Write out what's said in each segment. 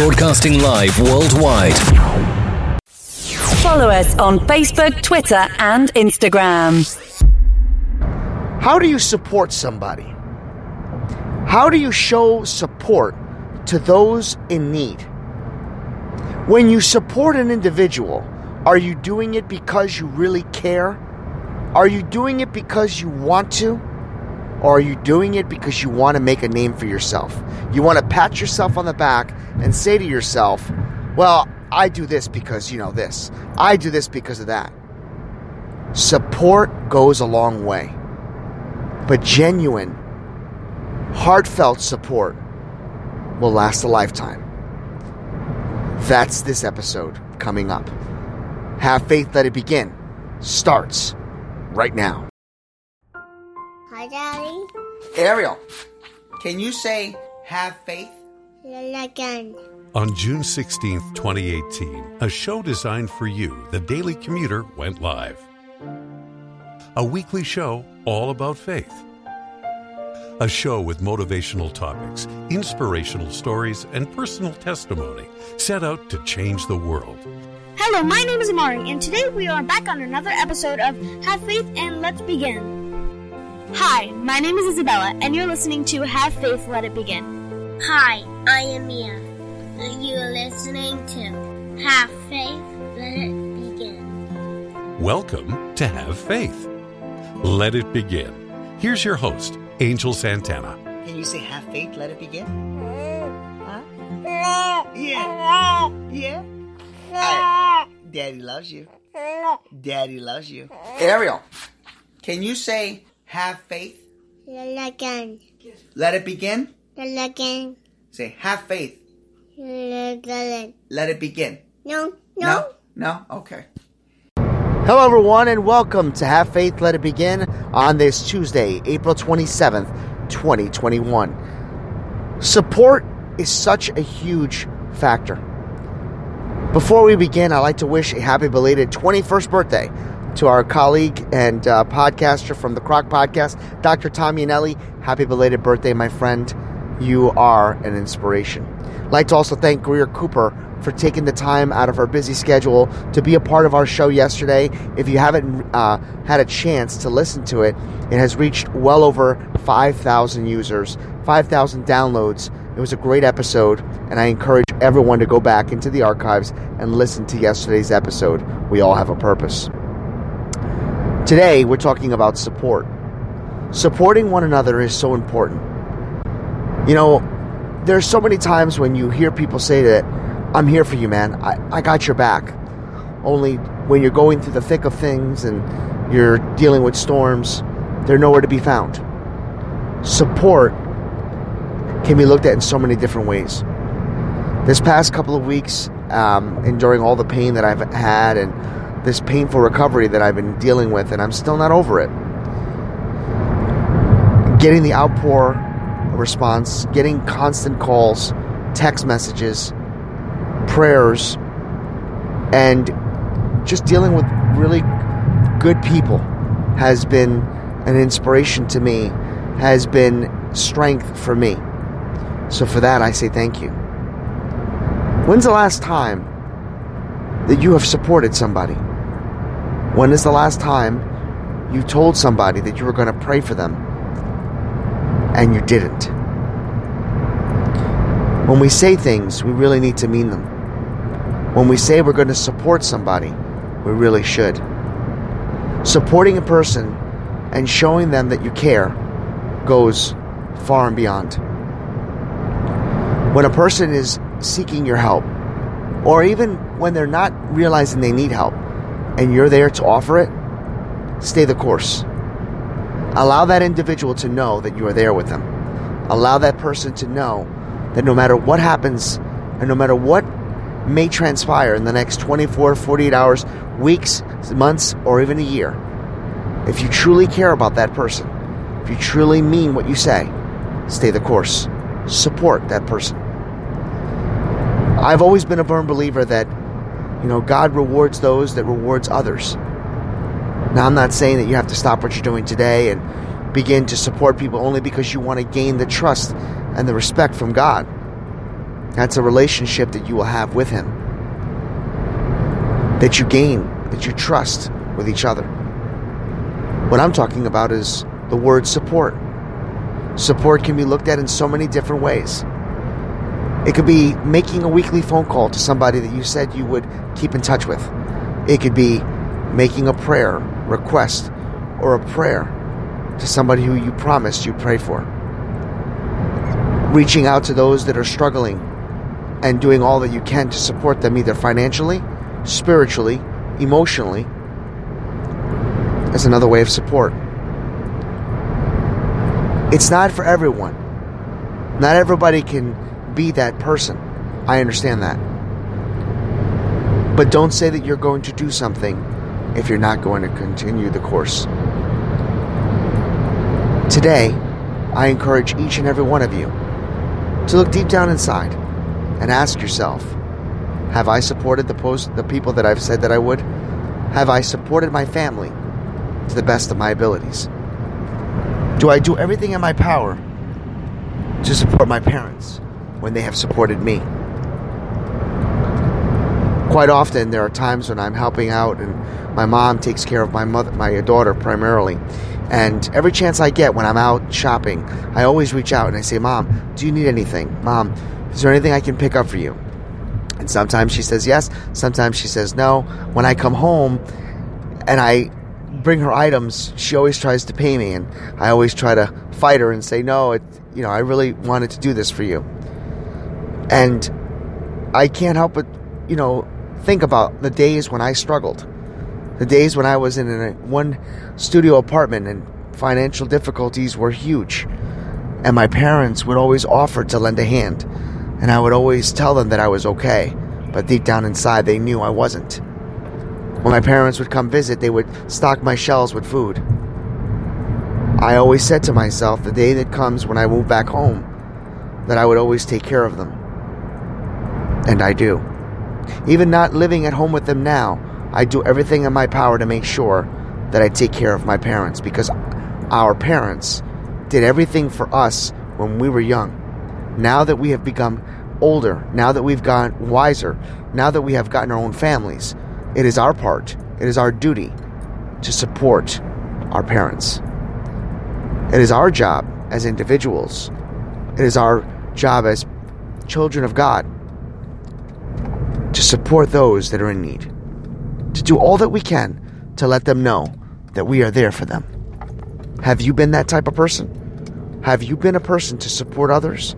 Broadcasting live worldwide. Follow us on Facebook, Twitter, and Instagram. How do you support somebody? How do you show support to those in need? When you support an individual, are you doing it because you really care? Are you doing it because you want to? Or are you doing it because you want to make a name for yourself? You want to pat yourself on the back and say to yourself, well, I do this because, you know, this. I do this because of that. Support goes a long way. But genuine, heartfelt support will last a lifetime. That's this episode coming up. Have faith, let it begin. Starts right now. Hi, Daddy. Ariel, can you say have faith? Again. On June 16th, 2018, a show designed for you, The Daily Commuter, went live. A weekly show all about faith. A show with motivational topics, inspirational stories, and personal testimony set out to change the world. Hello, my name is Amari, and today we are back on another episode of Have Faith and Let's Begin. Hi, my name is Isabella, and you're listening to Have Faith, Let It Begin. Hi, I am Mia. And you are listening to Have Faith, Let It Begin. Welcome to Have Faith. Let it begin. Here's your host, Angel Santana. Can you say have faith, let it begin? Huh? Yeah. Yeah. Alright. Daddy loves you. Daddy loves you. Ariel, can you say have faith? Again. Let it begin? Again. Say have faith. Again. Let it begin. No, No? No? Okay. Hello, everyone, and welcome to Have Faith, Let It Begin on this Tuesday, April 27th, 2021. Support is such a huge factor. Before we begin, I'd like to wish a happy belated 21st birthday to our colleague and uh, podcaster from the Croc Podcast, Dr. Tom Yanelli. Happy belated birthday, my friend. You are an inspiration. I'd like to also thank Greer Cooper for taking the time out of her busy schedule to be a part of our show yesterday. If you haven't uh, had a chance to listen to it, it has reached well over 5,000 users, 5,000 downloads. It was a great episode, and I encourage everyone to go back into the archives and listen to yesterday's episode. We all have a purpose. Today, we're talking about support. Supporting one another is so important. You know, there's so many times when you hear people say that, I'm here for you, man. I, I got your back. Only when you're going through the thick of things and you're dealing with storms, they're nowhere to be found. Support can be looked at in so many different ways. This past couple of weeks, um, enduring all the pain that I've had and this painful recovery that I've been dealing with, and I'm still not over it. Getting the outpour response, getting constant calls, text messages, prayers, and just dealing with really good people has been an inspiration to me, has been strength for me. So for that, I say thank you. When's the last time that you have supported somebody? When is the last time you told somebody that you were going to pray for them and you didn't? When we say things, we really need to mean them. When we say we're going to support somebody, we really should. Supporting a person and showing them that you care goes far and beyond. When a person is seeking your help, or even when they're not realizing they need help, and you're there to offer it, stay the course. Allow that individual to know that you are there with them. Allow that person to know that no matter what happens and no matter what may transpire in the next 24, 48 hours, weeks, months, or even a year, if you truly care about that person, if you truly mean what you say, stay the course. Support that person. I've always been a firm believer that, you know, God rewards those that rewards others. Now, I'm not saying that you have to stop what you're doing today and begin to support people only because you want to gain the trust and the respect from God. That's a relationship that you will have with Him, that you gain, that you trust with each other. What I'm talking about is the word support. Support can be looked at in so many different ways. It could be making a weekly phone call to somebody that you said you would keep in touch with. It could be making a prayer request or a prayer to somebody who you promised you'd pray for. Reaching out to those that are struggling and doing all that you can to support them either financially, spiritually, emotionally as another way of support. It's not for everyone. Not everybody can be that person. I understand that. But don't say that you're going to do something if you're not going to continue the course. Today, I encourage each and every one of you to look deep down inside and ask yourself Have I supported the, post, the people that I've said that I would? Have I supported my family to the best of my abilities? Do I do everything in my power to support my parents when they have supported me? Quite often, there are times when I'm helping out, and my mom takes care of my mother, my daughter primarily. And every chance I get when I'm out shopping, I always reach out and I say, "Mom, do you need anything? Mom, is there anything I can pick up for you?" And sometimes she says yes, sometimes she says no. When I come home and I bring her items, she always tries to pay me, and I always try to fight her and say, "No, it, you know, I really wanted to do this for you." And I can't help but, you know, think about the days when I struggled, the days when I was in a one studio apartment and financial difficulties were huge, and my parents would always offer to lend a hand, and I would always tell them that I was okay, but deep down inside they knew I wasn't. When my parents would come visit, they would stock my shelves with food. I always said to myself the day that comes when I move back home that I would always take care of them. And I do. Even not living at home with them now, I do everything in my power to make sure that I take care of my parents because our parents did everything for us when we were young. Now that we have become older, now that we've gotten wiser, now that we have gotten our own families, it is our part, it is our duty to support our parents. It is our job as individuals, it is our job as children of God to support those that are in need, to do all that we can to let them know that we are there for them. Have you been that type of person? Have you been a person to support others?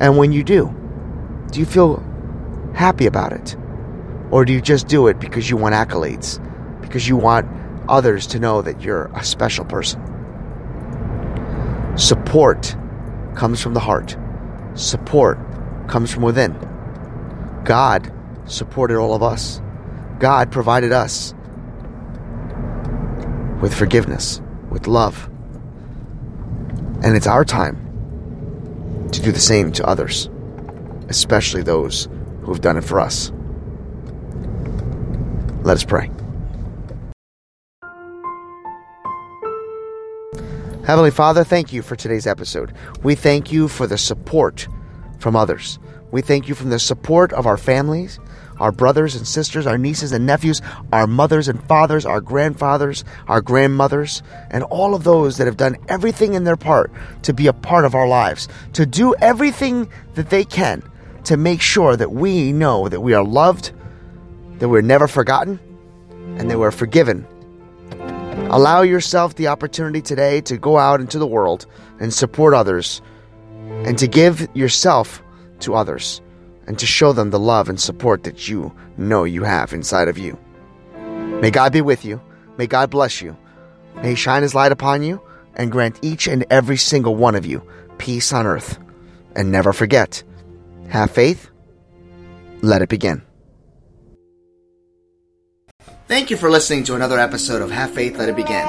And when you do, do you feel happy about it? Or do you just do it because you want accolades? Because you want others to know that you're a special person? Support comes from the heart. Support comes from within. God supported all of us. God provided us with forgiveness, with love. And it's our time to do the same to others, especially those who have done it for us. Let us pray. Heavenly Father, thank you for today's episode. We thank you for the support from others. We thank you from the support of our families, our brothers and sisters, our nieces and nephews, our mothers and fathers, our grandfathers, our grandmothers, and all of those that have done everything in their part to be a part of our lives, to do everything that they can to make sure that we know that we are loved, that we're never forgotten, and that we're forgiven. Allow yourself the opportunity today to go out into the world and support others and to give yourself to others and to show them the love and support that you know you have inside of you. May God be with you. May God bless you. May He shine His light upon you and grant each and every single one of you peace on earth And never forget have faith, let it begin. Thank you for listening to another episode of Have Faith, Let It Begin.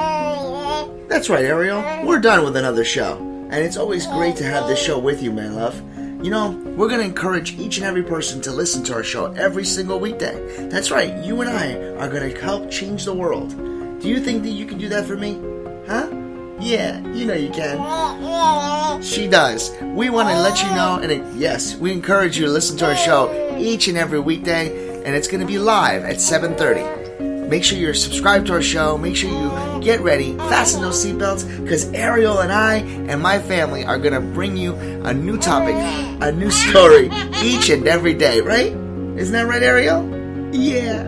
That's right, Ariel. We're done with another show. And it's always great to have this show with you, my love. You know, we're going to encourage each and every person to listen to our show every single weekday. That's right, you and I are going to help change the world. Do you think that you can do that for me? Huh? Yeah, you know you can. She does. We want to let you know, and yes, we encourage you to listen to our show each and every weekday, and it's going to be live at 7:30. Make sure you're subscribed to our show. Make sure you get ready, fasten those seatbelts, because Ariel and I and my family are going to bring you a new topic, a new story each and every day, right? Isn't that right, Ariel? Yeah.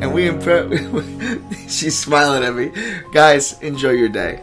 And we, imp- she's smiling at me. Guys, enjoy your day.